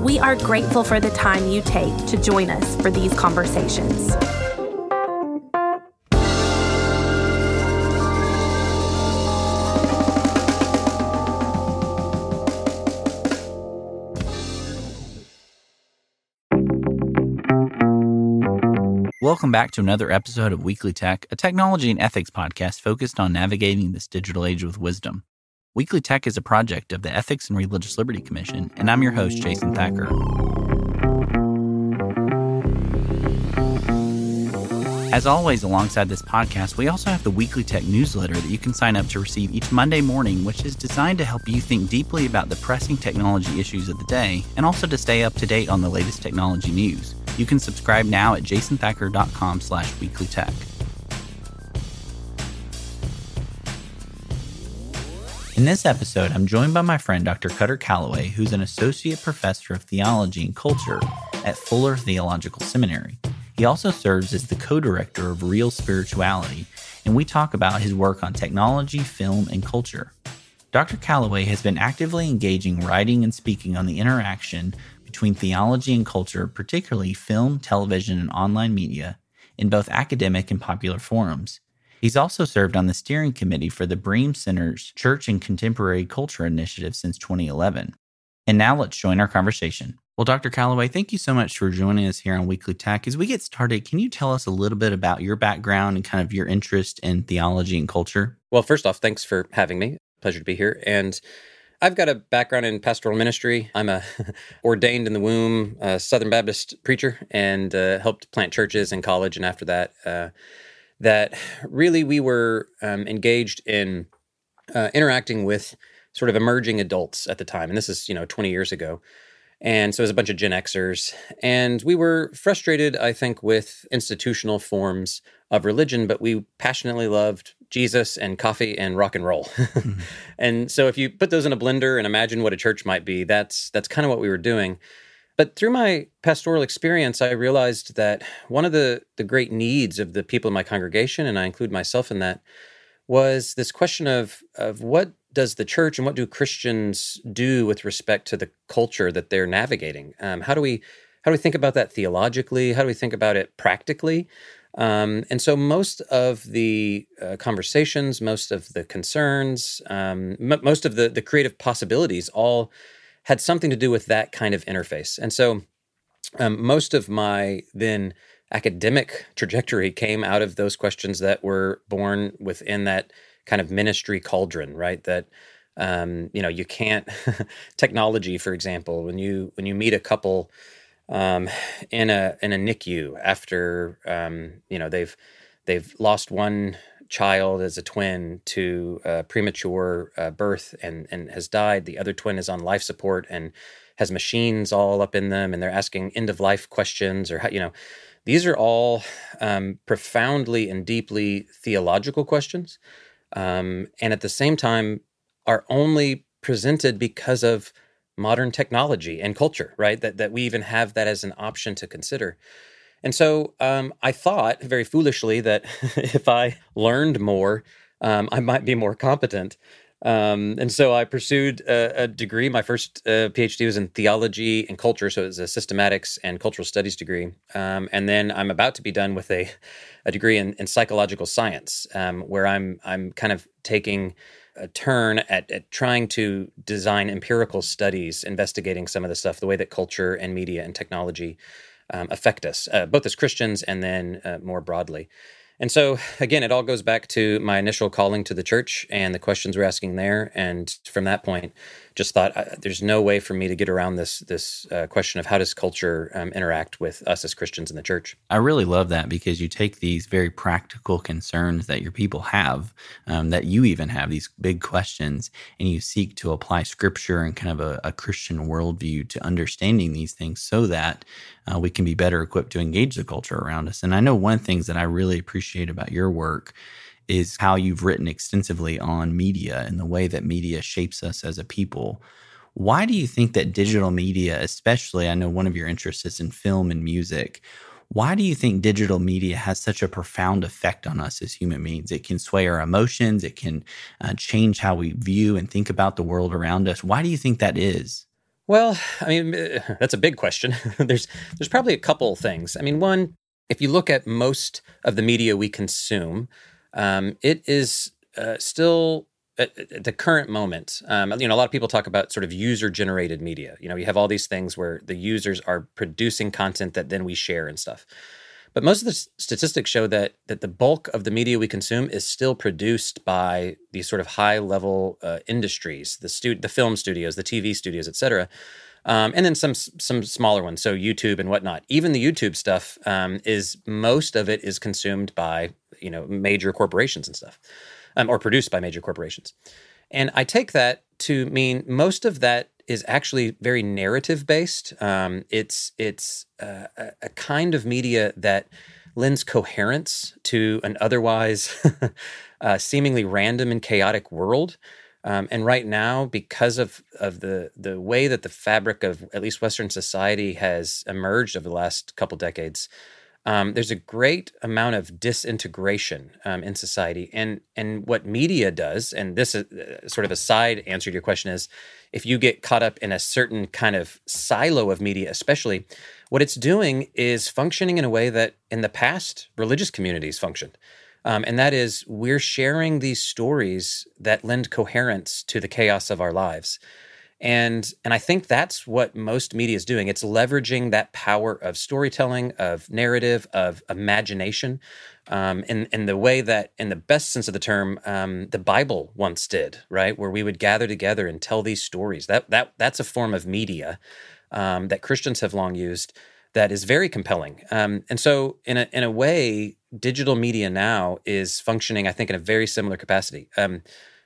We are grateful for the time you take to join us for these conversations. Welcome back to another episode of Weekly Tech, a technology and ethics podcast focused on navigating this digital age with wisdom. Weekly Tech is a project of the Ethics and Religious Liberty Commission, and I'm your host, Jason Thacker. As always, alongside this podcast, we also have the Weekly Tech newsletter that you can sign up to receive each Monday morning, which is designed to help you think deeply about the pressing technology issues of the day and also to stay up to date on the latest technology news. You can subscribe now at jasonthacker.com slash weeklytech. In this episode, I'm joined by my friend Dr. Kutter Callaway, who's an associate professor of theology and culture at Fuller Theological Seminary. He also serves as the co director of Reel Spirituality, and we talk about his work on technology, film, and culture. Dr. Calloway has been actively engaging writing and speaking on the interaction between theology and culture, particularly film, television, and online media, in both academic and popular forums. He's also served on the steering committee for the Brehm Center's Church and Contemporary Culture Initiative since 2011. And now let's join our conversation. Well, Dr. Callaway, thank you so much for joining us here on Weekly Tech. As we get started, can you tell us a little bit about your background and kind of your interest in theology and culture? Well, first off, thanks for having me. Pleasure to be here. And I've got a background in pastoral ministry. I'm a ordained in the womb uh, Southern Baptist preacher and uh, helped plant churches in college. And after that, uh, that really we were um, engaged in uh, interacting with sort of emerging adults at the time. And this is, you know, 20 years ago. And so it was a bunch of Gen Xers. And we were frustrated, I think, with institutional forms of religion, but we passionately loved Jesus and coffee and rock and roll. mm-hmm. And so if you put those in a blender and imagine what a church might be, that's that's kind of what we were doing. But through my pastoral experience, I realized that one of the, the great needs of the people in my congregation, and I include myself in that, was this question of, of what does the church and what do Christians do with respect to the culture that they're navigating? Um, how do we how do we think about that theologically? How do we think about it practically? Um, and so, most of the uh, conversations, most of the concerns, um, m- most of the the creative possibilities, all had something to do with that kind of interface. And so um, most of my then academic trajectory came out of those questions that were born within that kind of ministry cauldron, right? That um, you know you can't technology, for example, when you when you meet a couple um, in a in a NICU after um, you know they've they've lost one child as a twin to premature uh, birth and and has died. The other twin is on life support and has machines all up in them, and they're asking end of life questions or how you know. These are all um, profoundly and deeply theological questions, um, and at the same time are only presented because of modern technology and culture, right? That that we even have that as an option to consider. And so um, I thought very foolishly that if I learned more, um, I might be more competent. Um, and so I pursued a, a degree. My first uh, PhD was in theology and culture, so it was a systematics and cultural studies degree. Um, and then I'm about to be done with a, a degree in, in psychological science, um, where I'm I'm kind of taking a turn at, at trying to design empirical studies investigating some of the stuff, the way that culture and media and technology um, affect us, uh, both as Christians and then uh, more broadly. And so, again, it all goes back to my initial calling to the church and the questions we're asking there. And from that point, just thought uh, there's no way for me to get around this this uh, question of how does culture um, interact with us as Christians in the church. I really love that because you take these very practical concerns that your people have, um, that you even have these big questions, and you seek to apply Scripture and kind of a, a Christian worldview to understanding these things, so that uh, we can be better equipped to engage the culture around us. And I know one of the things that I really appreciate about your work is how you've written extensively on media and the way that media shapes us as a people. Why do you think that digital media, especially, I know one of your interests is in film and music. Why do you think digital media has such a profound effect on us as human beings? It can sway our emotions, it can uh, change how we view and think about the world around us. Why do you think that is? Well, I mean, that's a big question. there's there's probably a couple of things. I mean, one, if you look at most of the media we consume, um, it is uh, still at, at, the current moment. Um, you know, a lot of people talk about sort of user generated media. You know, you have all these things where the users are producing content that then we share and stuff. But most of the statistics show that that the bulk of the media we consume is still produced by these sort of high level uh, industries, the stu- the film studios, the TV studios, et cetera. Um, and then some some smaller ones, so YouTube and whatnot. Even the YouTube stuff um, is most of it is consumed by you know major corporations and stuff, um, or produced by major corporations. And I take that to mean most of that is actually very narrative based. Um, it's it's uh, a kind of media that lends coherence to an otherwise uh, seemingly random and chaotic world. Um, and right now, because of of the the way that the fabric of at least Western society has emerged over the last couple decades, um, there's a great amount of disintegration um, in society. And and what media does, and this is uh, sort of a side answer to your question is, if you get caught up in a certain kind of silo of media, especially, what it's doing is functioning in a way that in the past religious communities functioned. Um, and that is, we're sharing these stories that lend coherence to the chaos of our lives. And, and I think that's what most media is doing. It's leveraging that power of storytelling, of narrative, of imagination, um, in, in the way that, in the best sense of the term, um, the Bible once did, right? Where we would gather together and tell these stories. That, that, that's a form of media um, that Christians have long used that is very compelling. Um, and so, in a in a way, digital media now is functioning, I think, in a very similar capacity.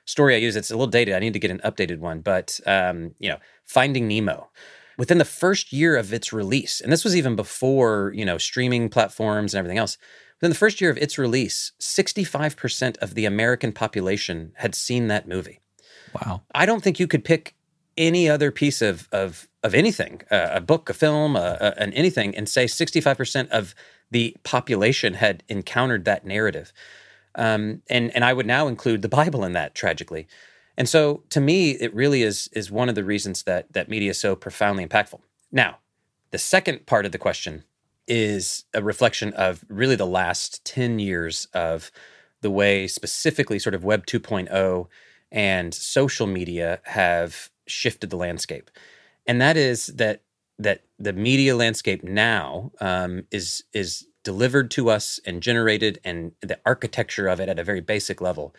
Story I use it's a little dated. I need to get an updated one, but um, you know, Finding Nemo. Within the first year of its release, and this was even before you know streaming platforms and everything else. Within the first year of its release, 65% of the American population had seen that movie. Wow. I don't think you could pick any other piece of of of anything, uh, a book, a film, uh, uh, and anything, and say 65% of the population had encountered that narrative. Um, and and I would now include the Bible in that tragically. And so to me, it really is is one of the reasons that that media is so profoundly impactful. Now, the second part of the question is a reflection of really the last 10 years of the way specifically sort of web 2.0 and social media have shifted the landscape and that is that that the media landscape now um, is is delivered to us and generated, and the architecture of it at a very basic level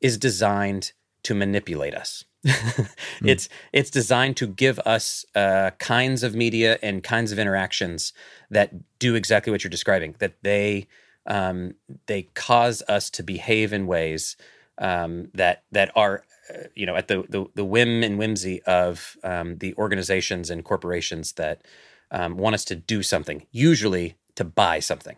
is designed to manipulate us. mm. It's it's designed to give us uh, kinds of media and kinds of interactions that do exactly what you're describing. That they um, they cause us to behave in ways um, that that are uh, you know, at the, the, the whim and whimsy of um, the organizations and corporations that um, want us to do something, usually to buy something.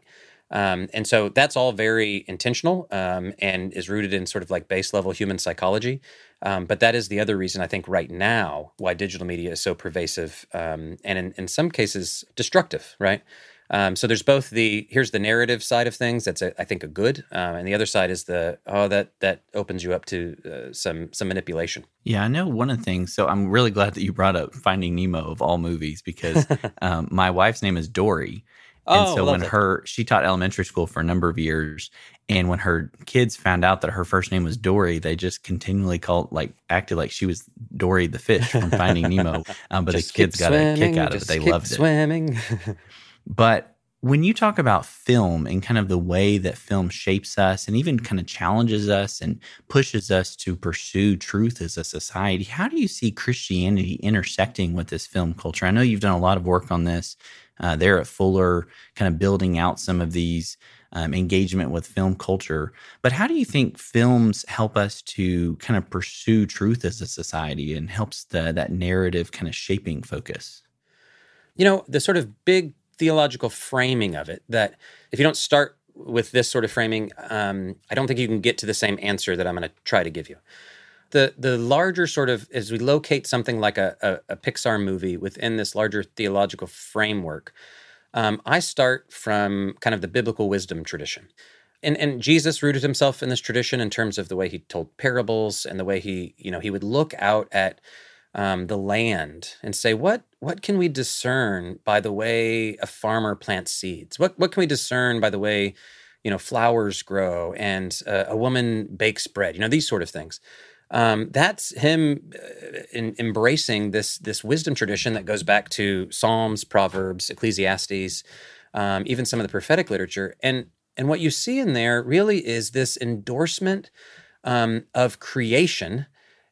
Um, and so that's all very intentional um, and is rooted in sort of like base level human psychology. Um, but that is the other reason I think right now why digital media is so pervasive um, and in, in some cases destructive, right? Um, so there's both the here's the narrative side of things that's a, I think a good, um, and the other side is the oh that that opens you up to uh, some some manipulation. Yeah, I know one of the things. So I'm really glad that you brought up Finding Nemo of all movies because um, my wife's name is Dory, and oh, so when it. her she taught elementary school for a number of years, and when her kids found out that her first name was Dory, they just continually called like acted like she was Dory the fish from Finding Nemo. Um, but the kids got a kick out of it; they loved it. swimming. But When you talk about film and kind of the way that film shapes us and even kind of challenges us and pushes us to pursue truth as a society, how do you see Christianity intersecting with this film culture? I know you've done a lot of work on this uh, there at Fuller, kind of building out some of these um, engagement with film culture. But how do you think films help us to kind of pursue truth as a society and helps the, that narrative kind of shaping focus? You know, the sort of big theological framing of it that if you don't start with this sort of framing, um, I don't think you can get to the same answer that I'm going to try to give you. The the larger sort of as we locate something like a, a, a Pixar movie within this larger theological framework, um, I start from kind of the biblical wisdom tradition. And, and Jesus rooted himself in this tradition in terms of the way he told parables and the way he, you know, he would look out at um, the land and say, what what can we discern by the way a farmer plants seeds? What what can we discern by the way, you know, flowers grow and uh, a woman bakes bread? You know, these sort of things. Um, that's him uh, in, embracing this this wisdom tradition that goes back to Psalms, Proverbs, Ecclesiastes, um, even some of the prophetic literature. And and what you see in there really is this endorsement um, of creation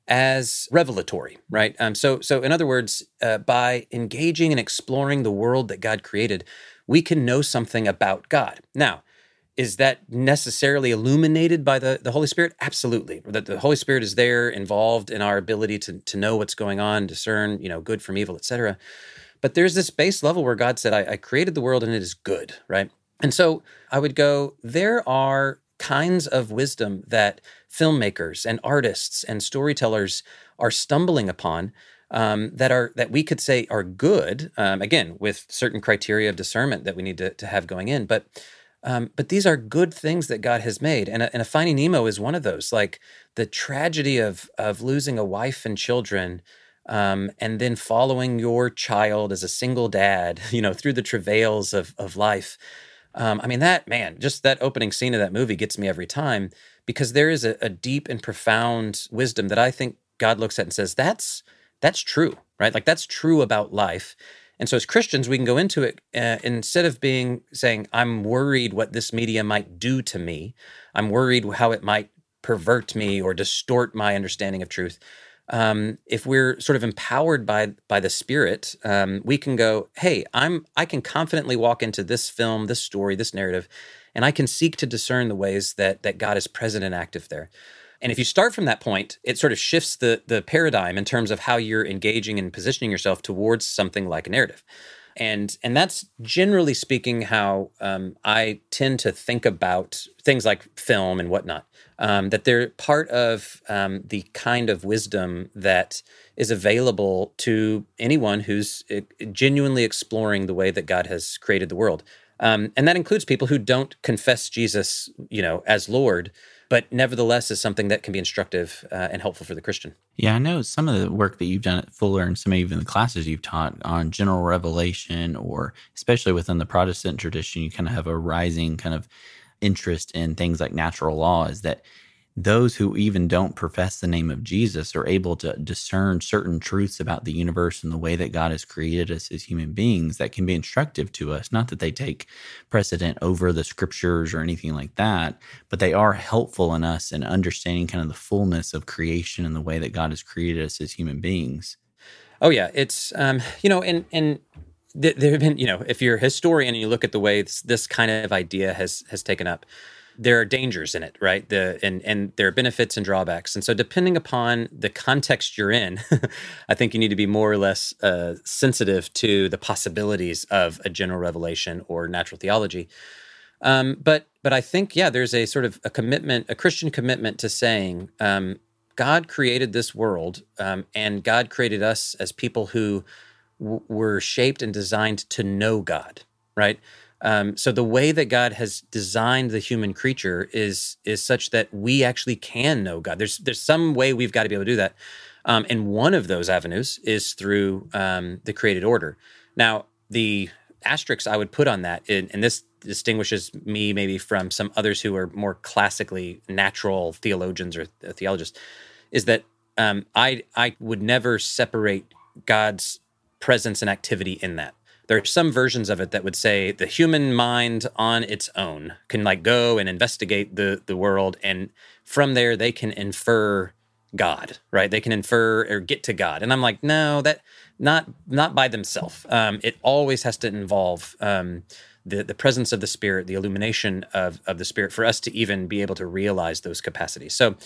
as revelatory, right? Um, so, so in other words, uh, by engaging and exploring the world that God created, we can know something about God. Now, is that necessarily illuminated by the, the Holy Spirit? Absolutely. That the Holy Spirit is there, involved in our ability to, to know what's going on, discern, you know, good from evil, etc. But there's this base level where God said, I, I created the world and it is good, right? And so I would go, there are kinds of wisdom that filmmakers and artists and storytellers are stumbling upon um, that are that we could say are good um, again with certain criteria of discernment that we need to, to have going in but um, but these are good things that God has made and a, and a Finding Nemo is one of those like the tragedy of of losing a wife and children um, and then following your child as a single dad you know through the travails of of life um, I mean, that man, just that opening scene of that movie gets me every time because there is a, a, deep and profound wisdom that I think God looks at and says, that's that's true, right? Like that's true about life. And so as Christians, we can go into it uh, instead of being saying, I'm worried what this media might do to me. I'm worried how it might pervert me or distort my understanding of truth um, if we're sort of empowered by by the spirit um, we can go hey i'm i can confidently walk into this film this story this narrative and i can seek to discern the ways that that god is present and active there and if you start from that point it sort of shifts the the paradigm in terms of how you're engaging and positioning yourself towards something like a narrative and and that's generally speaking how um, I tend to think about things like film and whatnot. Um, that they're part of um, the kind of wisdom that is available to anyone who's uh, genuinely exploring the way that God has created the world, um, and that includes people who don't confess Jesus, you know, as Lord, but nevertheless is something that can be instructive uh, and helpful for the Christian. Yeah, I know some of the work that you've done at Fuller and some of even the classes you've taught on general revelation, or especially within the Protestant tradition, you kind of have a rising kind of interest in things like natural law. Is that those who even don't profess the name of Jesus are able to discern certain truths about the universe and the way that God has created us as human beings that can be instructive to us. Not that they take precedent over the scriptures or anything like that, but they are helpful in us in understanding kind of the fullness of creation and the way that God has created us as human beings. Oh yeah, it's um, you know, and and there have been you know, if you're a historian and you look at the way this, this kind of idea has has taken up there are dangers in it, right? The and and there are benefits and drawbacks, and so depending upon the context you're in, I think you need to be more or less uh, sensitive to the possibilities of a general revelation or natural theology. Um, but but I think yeah, there's a sort of a commitment, a Christian commitment to saying um, God created this world, um, and God created us as people who w- were shaped and designed to know God, right? Um, so the way that God has designed the human creature is is such that we actually can know God. There's there's some way we've got to be able to do that, um, and one of those avenues is through um, the created order. Now the asterisk I would put on that, and, and this distinguishes me maybe from some others who are more classically natural theologians or theologists, is that um, I I would never separate God's presence and activity in that there are some versions of it that would say the human mind on its own can like go and investigate the the world and from there they can infer god right? They can infer or get to god. And i'm like no that not not by themselves. Um, it always has to involve um, the, the presence of the spirit the illumination of, of the spirit for us to even be able to realize those capacities. So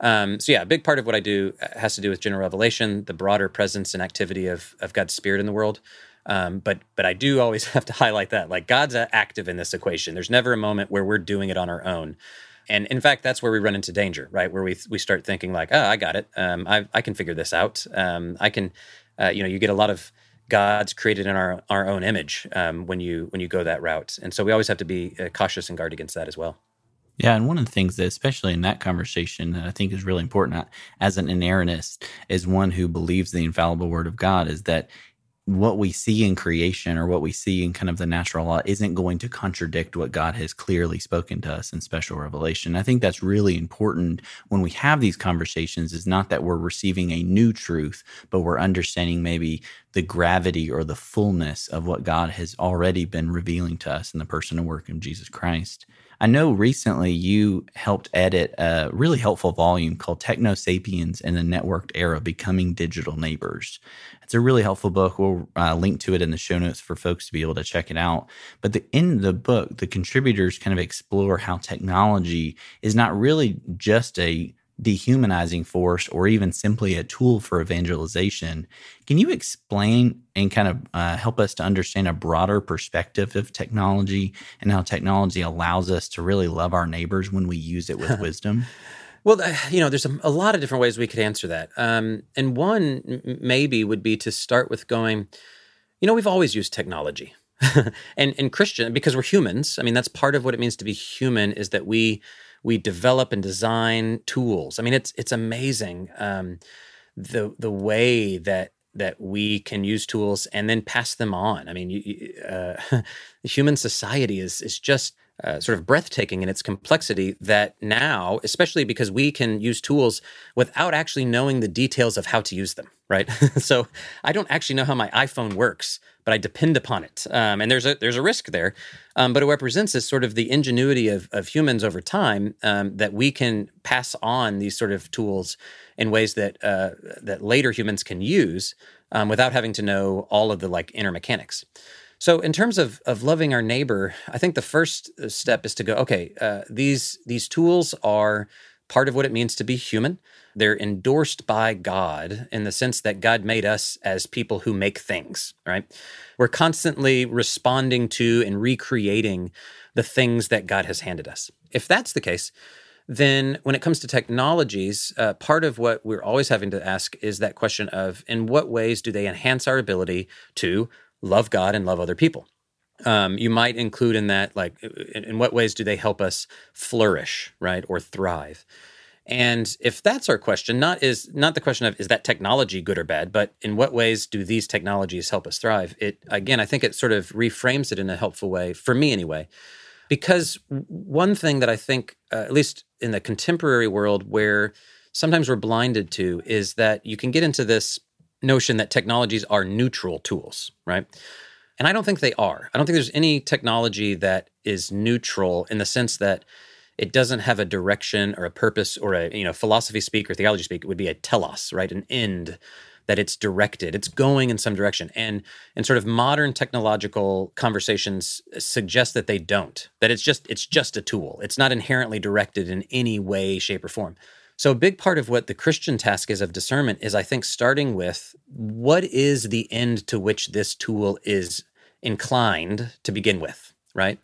um, so yeah, a big part of what I do uh, has to do with general revelation, the broader presence and activity of, of God's spirit in the world. Um, but but I do always have to highlight that like God's active in this equation. There's never a moment where we're doing it on our own. And in fact, that's where we run into danger, right? Where we we start thinking like, oh, I got it. Um, I I can figure this out. Um, I can, uh, you know, you get a lot of God's created in our our own image um, when you when you go that route. And so we always have to be uh, cautious and guard against that as well. Yeah, and one of the things that, especially in that conversation, that I think is really important as an inerrantist, is one who believes the infallible Word of God, is that what we see in creation or what we see in kind of the natural law isn't going to contradict what God has clearly spoken to us in special revelation. I think that's really important when we have these conversations is not that we're receiving a new truth, but we're understanding maybe the gravity or the fullness of what God has already been revealing to us in the person and work of Jesus Christ. I know recently you helped edit a really helpful volume called Techno Sapiens in the Networked Era Becoming Digital Neighbors. It's a really helpful book. We'll uh, link to it in the show notes for folks to be able to check it out. But the, in the book, the contributors kind of explore how technology is not really just a dehumanizing force or even simply a tool for evangelization. Can you explain and kind of uh, help us to understand a broader perspective of technology and how technology allows us to really love our neighbors when we use it with wisdom? Well, you know, there's a, a, lot of different ways we could answer that. Um, and one m- maybe would be to start with going, you know, we've always used technology. and and Christian because we're humans. I mean, that's part of what it means to be human is that we we develop and design tools. I mean, it's it's amazing um, the the way that that we can use tools and then pass them on. I mean, you, uh, human society is is just uh, sort of breathtaking in its complexity that now, especially because we can use tools without actually knowing the details of how to use them, right? so I don't actually know how my iPhone works, but I depend upon it, um, and there's a there's a risk there. Um, but it represents this sort of the ingenuity of of humans over time um, that we can pass on these sort of tools in ways that uh, that later humans can use um, without having to know all of the like inner mechanics. So, in terms of of loving our neighbor, I think the first uh, step is to go. Okay, uh, these these tools are part of what it means to be human. They're endorsed by God in the sense that God made us as people who make things. Right? We're constantly responding to and recreating the things that God has handed us. If that's the case, then when it comes to technologies, uh, part of what we're always having to ask is that question of in what ways do they enhance our ability to love God and love other people. Um, you might include in that, like, in, in what ways do they help us flourish, right, or thrive? And if that's our question, not is not the question of is that technology good or bad, but in what ways do these technologies help us thrive? It again, I think it sort of reframes it in a helpful way for me anyway. Because one thing that I think, uh, at least in the contemporary world, where sometimes we're blinded to, is that you can get into this notion that technologies are neutral tools, right? And I don't think they are. I don't think there's any technology that is neutral in the sense that it doesn't have a direction or a purpose or a you know philosophy speak or theology speak. It would be a telos, right? An end that it's directed. It's going in some direction. And and sort of modern technological conversations suggest that they don't. That it's just it's just a tool. It's not inherently directed in any way, shape, or form. So, a big part of what the Christian task is of discernment is, I think, starting with what is the end to which this tool is inclined to begin with, right?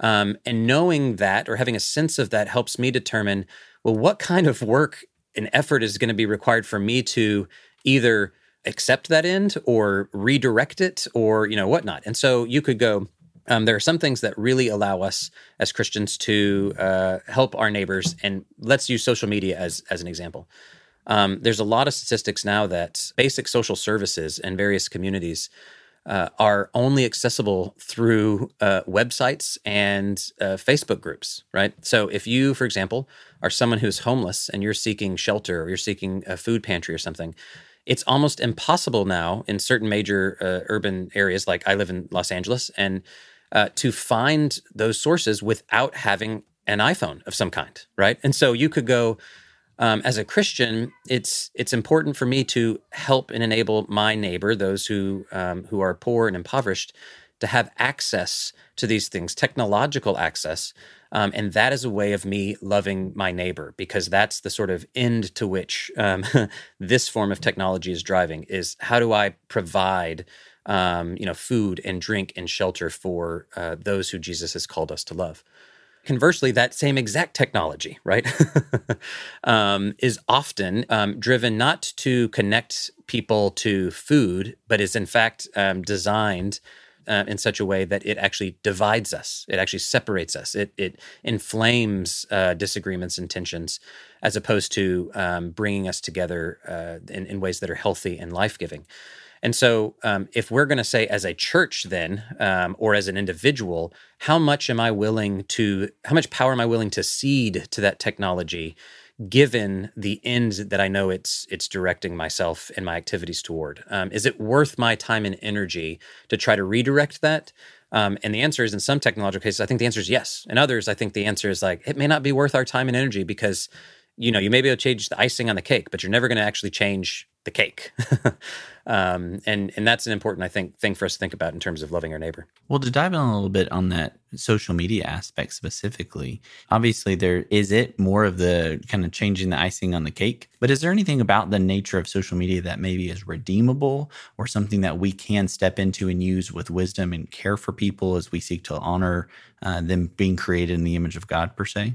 Um, and knowing that or having a sense of that helps me determine, well, what kind of work and effort is going to be required for me to either accept that end or redirect it or, you know, whatnot. And so you could go, um, there are some things that really allow us as Christians to uh, help our neighbors, and let's use social media as as an example. Um, there's a lot of statistics now that basic social services in various communities uh, are only accessible through uh, websites and uh, Facebook groups, right? So if you, for example, are someone who's homeless and you're seeking shelter or you're seeking a food pantry or something, it's almost impossible now in certain major uh, urban areas, like I live in Los Angeles, and uh, to find those sources without having an iPhone of some kind, right? And so you could go um, as a Christian, it's it's important for me to help and enable my neighbor, those who um, who are poor and impoverished, to have access to these things, technological access, um, and that is a way of me loving my neighbor because that's the sort of end to which um, this form of technology is driving. Is how do I provide um, you know food and drink and shelter for uh, those who Jesus has called us to love? Conversely, that same exact technology, right, um, is often um, driven not to connect people to food, but is in fact um, designed uh, in such a way that it actually divides us. It actually separates us. It it inflames uh, disagreements and tensions, as opposed to um, bringing us together uh, in, in ways that are healthy and life giving. And so, um, if we're going to say as a church, then, um, or as an individual, how much am I willing to, how much power am I willing to cede to that technology, given the end that I know it's it's directing myself and my activities toward? Um, is it worth my time and energy to try to redirect that? Um, and the answer is, in some technological cases, I think the answer is yes. In others, I think the answer is like it may not be worth our time and energy because you know you may be able to change the icing on the cake, but you're never going to actually change the cake. um, and and that's an important, I think, thing for us to think about in terms of loving our neighbor. Well, to dive in a little bit on that social media aspect specifically, obviously there is it more of the kind of changing the icing on the cake. But is there anything about the nature of social media that maybe is redeemable or something that we can step into and use with wisdom and care for people as we seek to honor uh, them being created in the image of God per se?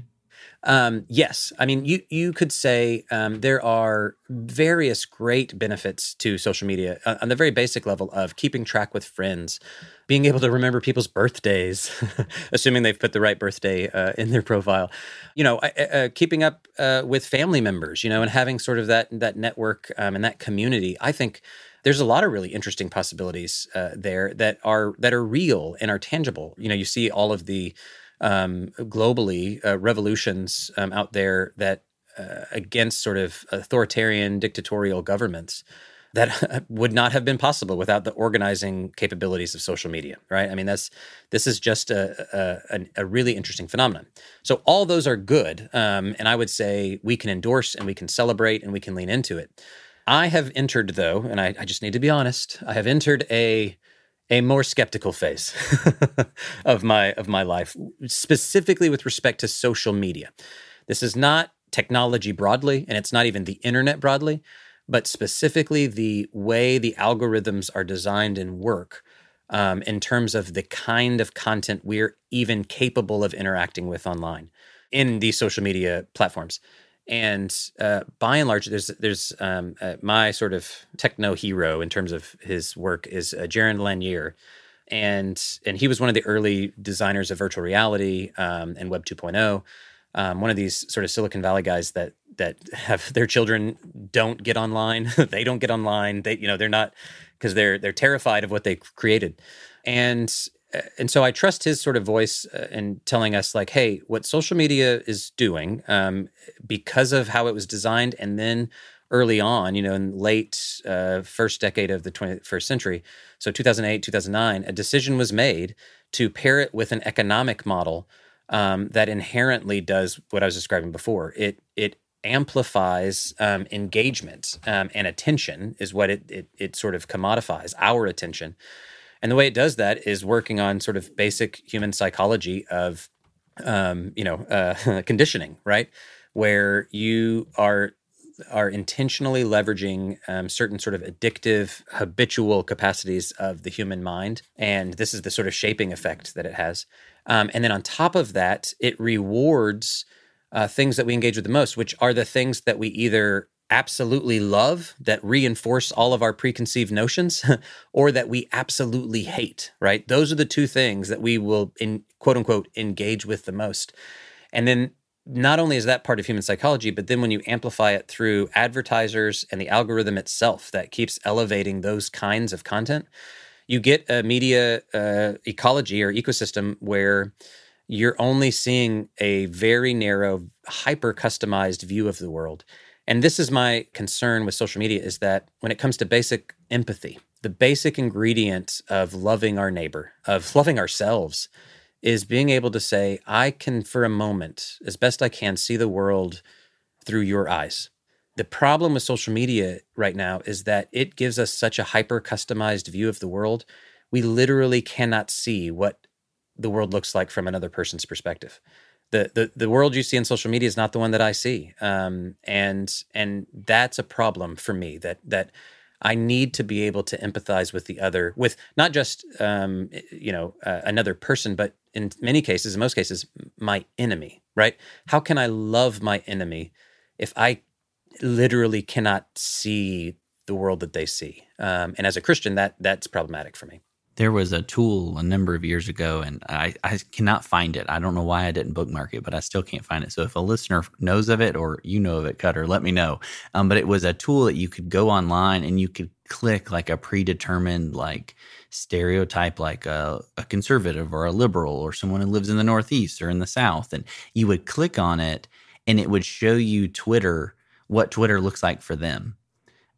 Um, yes, I mean you you could say um, there are various great benefits to social media uh, on the very basic level of keeping track with friends, being able to remember people's birthdays, assuming they've put the right birthday uh, in their profile, you know, uh, keeping up uh, with family members, you know, and having sort of that that network um, and that community. I think there's a lot of really interesting possibilities uh, there that are that are real and are tangible. You know, you see all of the um, globally uh, revolutions um, out there that uh, against sort of authoritarian dictatorial governments that would not have been possible without the organizing capabilities of social media right? I mean that's this is just a, a, a really interesting phenomenon. So all those are good um, and i would say we can endorse and we can celebrate and we can lean into it. I have entered though and i, I just need to be honest i have entered a a more skeptical phase of my of my life, specifically with respect to social media. This is not technology broadly, and it's not even the internet broadly, but specifically the way the algorithms are designed and work um, in terms of the kind of content we're even capable of interacting with online in these social media platforms. And uh, by and large, there's there's um, uh, my sort of techno hero in terms of his work is uh, Jaron Lanier, and and he was one of the early designers of virtual reality um, and Web 2.0. Um, one of these sort of Silicon Valley guys that that have their children don't get online. they don't get online. They you know they're not because they're they're terrified of what they created, and and so I trust his sort of voice uh, in telling us, like, hey, what social media is doing, um, because of how it was designed, and then early on, you know, in late uh, first decade of the 21st century, so 2008, 2009, a decision was made to pair it with an economic model um, that inherently does what I was describing before. It it amplifies um, engagement um, and attention is what it, it it sort of commodifies our attention and the way it does that is working on sort of basic human psychology of, um, you know, uh, conditioning, right? Where you are are intentionally leveraging um, certain sort of addictive, habitual capacities of the human mind, and this is the sort of shaping effect that it has. Um, and then on top of that, it rewards uh, things that we engage with the most, which are the things that we either absolutely love that reinforce all of our preconceived notions or that we absolutely hate, right? Those are the two things that we will in quote unquote engage with the most. And then not only is that part of human psychology, but then when you amplify it through advertisers and the algorithm itself that keeps elevating those kinds of content, you get a media uh, ecology or ecosystem where you're only seeing a very narrow, hyper customized view of the world And this is my concern with social media is that when it comes to basic empathy, the basic ingredient of loving our neighbor, of loving ourselves, is being able to say, I can, for a moment, as best I can, see the world through your eyes. The problem with social media right now is that it gives us such a hyper customized view of the world. We literally cannot see what the world looks like from another person's perspective. The, the, the world you see in social media is not the one that I see, um, and and that's a problem for me. That that I need to be able to empathize with the other, with not just um, you know uh, another person, but in many cases, in most cases, my enemy. Right? How can I love my enemy if I literally cannot see the world that they see? Um, and as a Christian, that that's problematic for me. There was a tool a number of years ago, and I, I cannot find it. I don't know why I didn't bookmark it, but I still can't find it. So if a listener knows of it or you know of it, Kutter, let me know. Um, but it was a tool that you could go online and you could click like a predetermined like stereotype like a, a, conservative or a liberal or someone who lives in the northeast or in the south and you would click on it and it would show you twitter what twitter looks like for them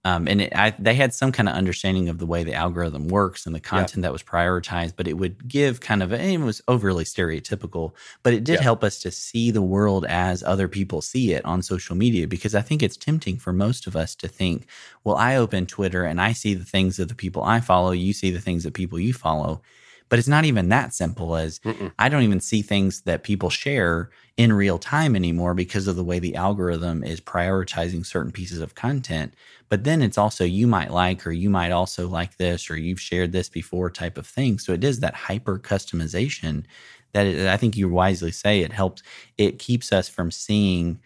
um, and it, I, they had some kind of understanding of the way the algorithm works and the content that was prioritized, but it would give kind of a, it was overly stereotypical, but it did help us to see the world as other people see it on social media because I think it's tempting for most of us to think, well, I open Twitter and I see the things of the people I follow, you see the things of people you follow. But it's not even that simple as Mm-mm. I don't even see things that people share in real time anymore because of the way the algorithm is prioritizing certain pieces of content. But then it's also you might like, or you might also like this, or you've shared this before type of thing. So it is that hyper customization that it, I think you wisely say it helps, it keeps us from seeing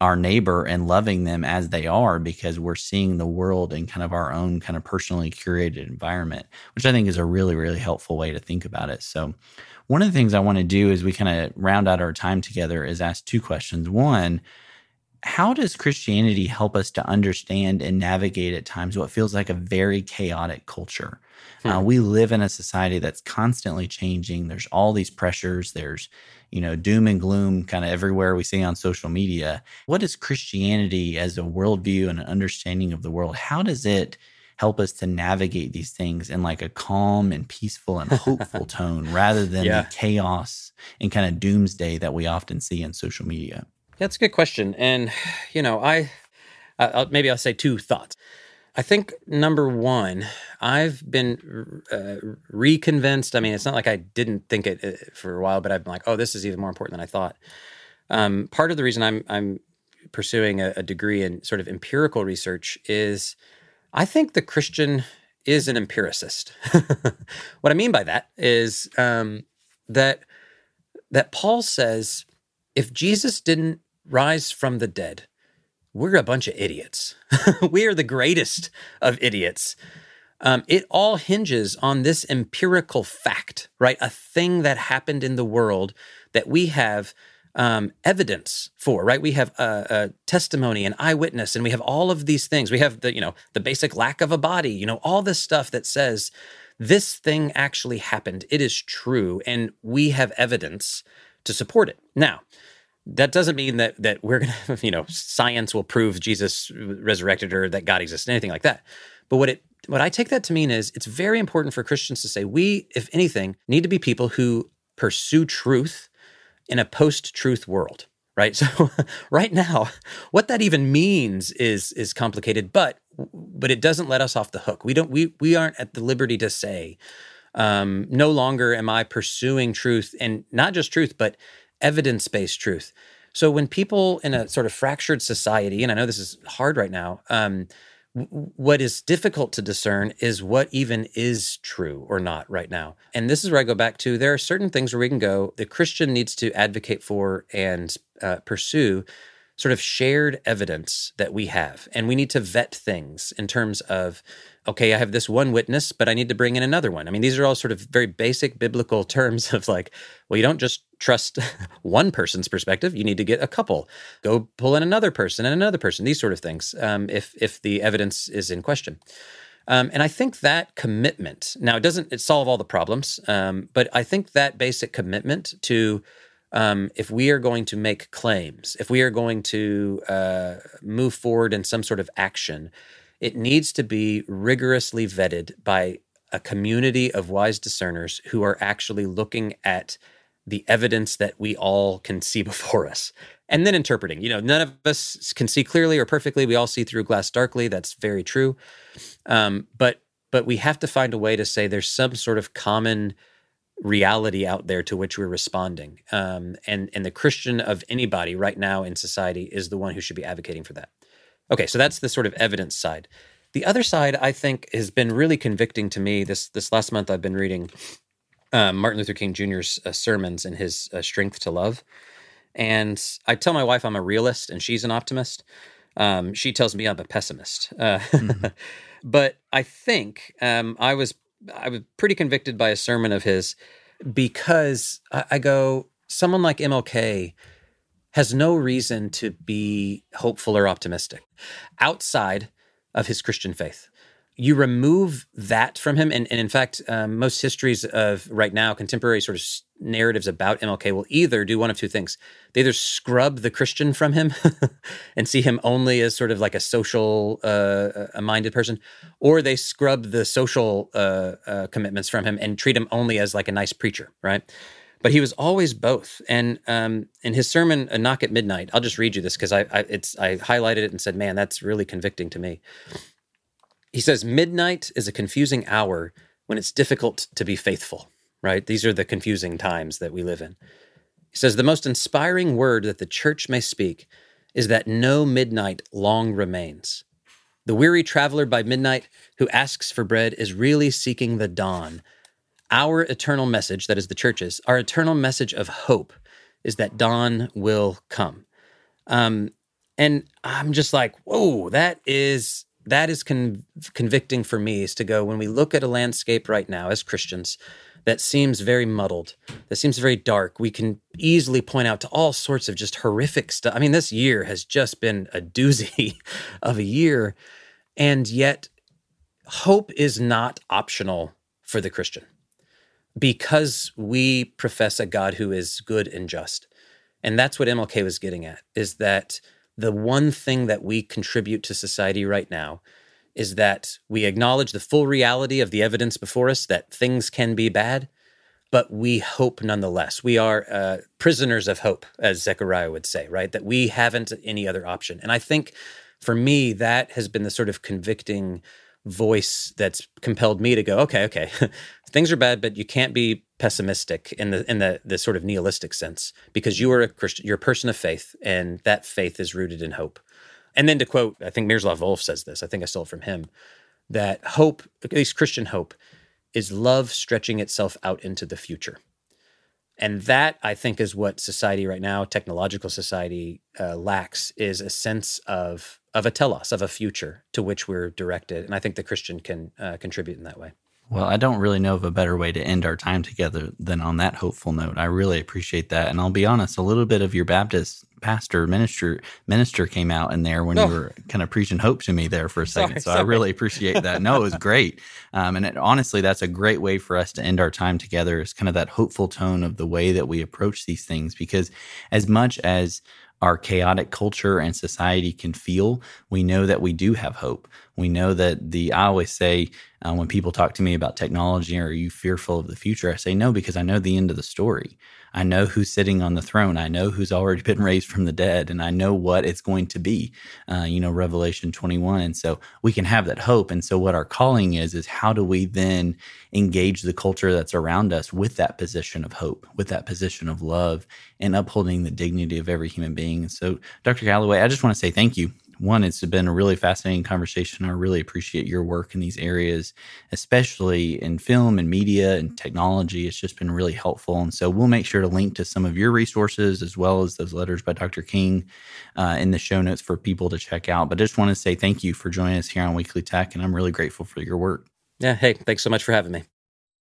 our neighbor and loving them as they are because we're seeing the world in kind of our own kind of personally curated environment, which I think is a really, really helpful way to think about it. So, one of the things I want to do as we kind of round out our time together is ask two questions. One, how does Christianity help us to understand and navigate at times what feels like a very chaotic culture? Hmm. Uh, we live in a society that's constantly changing. There's all these pressures. There's, you know, doom and gloom kind of everywhere we see on social media. What is Christianity as a worldview and an understanding of the world? How does it help us to navigate these things in like a calm and peaceful and hopeful tone rather than yeah. the chaos and kind of doomsday that we often see in social media? That's a good question. And, you know, I, I'll, maybe I'll say two thoughts. I think number one, I've been uh, reconvinced. I mean, it's not like I didn't think it uh, for a while, but I've been like, oh, this is even more important than I thought. Um, part of the reason I'm I'm pursuing a, a, degree in sort of empirical research is I think the Christian is an empiricist. what I mean by that is um, that that Paul says if Jesus didn't rise from the dead, we're a bunch of idiots. we are the greatest of idiots. Um, it all hinges on this empirical fact, right? A thing that happened in the world that we have um, evidence for, right? We have a, a, testimony, an eyewitness, and we have all of these things. We have the, you know, the basic lack of a body, you know, all this stuff that says this thing actually happened. It is true, and we have evidence to support it. Now, that doesn't mean that that we're gonna you know science will prove jesus resurrected or that god exists anything like that. But what it what i take that to mean is it's very important for christians to say we if anything need to be people who pursue truth in a post-truth world right? So right now what that even means is is complicated but but it doesn't let us off the hook. We don't we we aren't at the liberty to say um, no longer am i pursuing truth and not just truth but evidence based truth. So when people in a sort of fractured society, and I know this is hard right now, um, what is difficult to discern is what even is true or not right now. And this is where I go back to there are certain things where we can go, the Christian needs to advocate for and uh, pursue sort of shared evidence that we have. And we need to vet things in terms of, okay, I have this one witness, but I need to bring in another one. I mean, these are all sort of very basic biblical terms of like, well, you don't just trust one person's perspective. You need to get a couple. Go pull in another person and another person. These sort of things. Um, if if the evidence is in question. Um, and I think that commitment now it doesn't it solve all the problems, um, but I think that basic commitment to um, if we are going to make claims, if we are going to uh, move forward in some sort of action, it needs to be rigorously vetted by a community of wise discerners who are actually looking at the evidence that we all can see before us and then interpreting. You know, none of us can see clearly or perfectly. We all see through glass darkly. That's very true. Um, but but we have to find a way to say there's some sort of common reality out there to which we're responding. Um, and and the Christian of anybody right now in society is the one who should be advocating for that. Okay, so that's the sort of evidence side. The other side, I think, has been really convicting to me. This this last month, I've been reading uh, Martin Luther King Jr.'s uh, sermons and his uh, Strength to Love, and I tell my wife I'm a realist and she's an optimist. Um, she tells me I'm a pessimist. Uh, mm-hmm. but I think um, I was I was pretty convicted by a sermon of his because I, I go someone like MLK has no reason to be hopeful or optimistic outside of his Christian faith. You remove that from him, and, and in fact, um, most histories of right now, contemporary sort of narratives about MLK will either do one of two things. They either scrub the Christian from him and see him only as sort of like a social, uh, a minded person, or they scrub the social uh, uh, commitments from him and treat him only as like a nice preacher, right? but he was always both. And um, in his sermon, "A Knock at Midnight," I'll just read you this because I, I, it's I highlighted it and said, "Man, that's really convicting to me." He says, "Midnight is a confusing hour when it's difficult to be faithful." Right? These are the confusing times that we live in. He says, "The most inspiring word that the church may speak is that no midnight long remains." The weary traveler by midnight who asks for bread is really seeking the dawn our eternal message, that is the church's, our eternal message of hope is that dawn will come. Um, and I'm just like, whoa, that is that is con- convicting for me is to go when we look at a landscape right now as Christians that seems very muddled, that seems very dark. We can easily point out to all sorts of just horrific stuff. I mean, this year has just been a doozy of a year, and yet hope is not optional for the Christian because we profess a God who is good and just. And that's what MLK was getting at is that the one thing that we contribute to society right now is that we acknowledge the full reality of the evidence before us that things can be bad, but we hope nonetheless. We are uh, prisoners of hope, as Zechariah would say, right? That we haven't any other option. And I think for me, that has been the sort of convicting voice that's compelled me to go, okay, okay, things are bad, but you can't be pessimistic in the in the the sort of nihilistic sense because you are a Christian, you're a person of faith, and that faith is rooted in hope. And then to quote, I think Miroslav Volf says this. I think I stole it from him that hope, at least Christian hope, is love stretching itself out into the future. And that I think is what society right now, technological society, uh, lacks is a sense of of a telos, of a future to which we're directed. And I think the Christian can uh, contribute in that way. Well, I don't really know of a better way to end our time together than on that hopeful note. I really appreciate that. And I'll be honest, a little bit of your Baptist pastor minister minister came out in there when oh. you were kind of preaching hope to me there for a second. Sorry, so sorry. I really appreciate that. No, it was great. Um, and it, honestly, that's a great way for us to end our time together. Is kind of that hopeful tone of the way that we approach these things. Because as much as our chaotic culture and society can feel, we know that we do have hope. We know that the, I always say uh, when people talk to me about technology, are you fearful of the future? I say no, because I know the end of the story. I know who's sitting on the throne. I know who's already been raised from the dead, and I know what it's going to be. Uh, you know, Revelation 21. And so we can have that hope. And so what our calling is, is how do we then engage the culture that's around us with that position of hope, with that position of love, and upholding the dignity of every human being? And so, Dr. Callaway, I just want to say thank you one, it's been a really fascinating conversation. I really appreciate your work in these areas, especially in film and media and technology. It's just been really helpful. And so we'll make sure to link to some of your resources as well as those letters by Dr. King uh, in the show notes for people to check out. But I just want to say thank you for joining us here on Weekly Tech, and I'm really grateful for your work. Yeah. Hey, thanks so much for having me.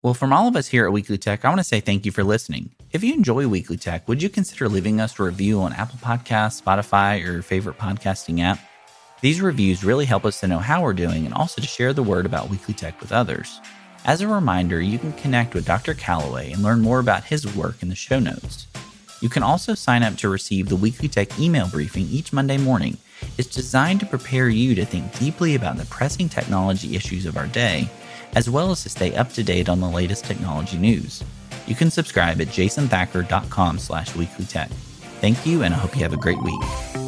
Well, from all of us here at Weekly Tech, I want to say thank you for listening. If you enjoy Weekly Tech, would you consider leaving us a review on Apple Podcasts, Spotify, or your favorite podcasting app? These reviews really help us to know how we're doing and also to share the word about Weekly Tech with others. As a reminder, you can connect with Dr. Callaway and learn more about his work in the show notes. You can also sign up to receive the Weekly Tech email briefing each Monday morning. It's designed to prepare you to think deeply about the pressing technology issues of our day, as well as to stay up to date on the latest technology news. You can subscribe at jasonthacker.com slash weeklytech. Thank you, and I hope you have a great week.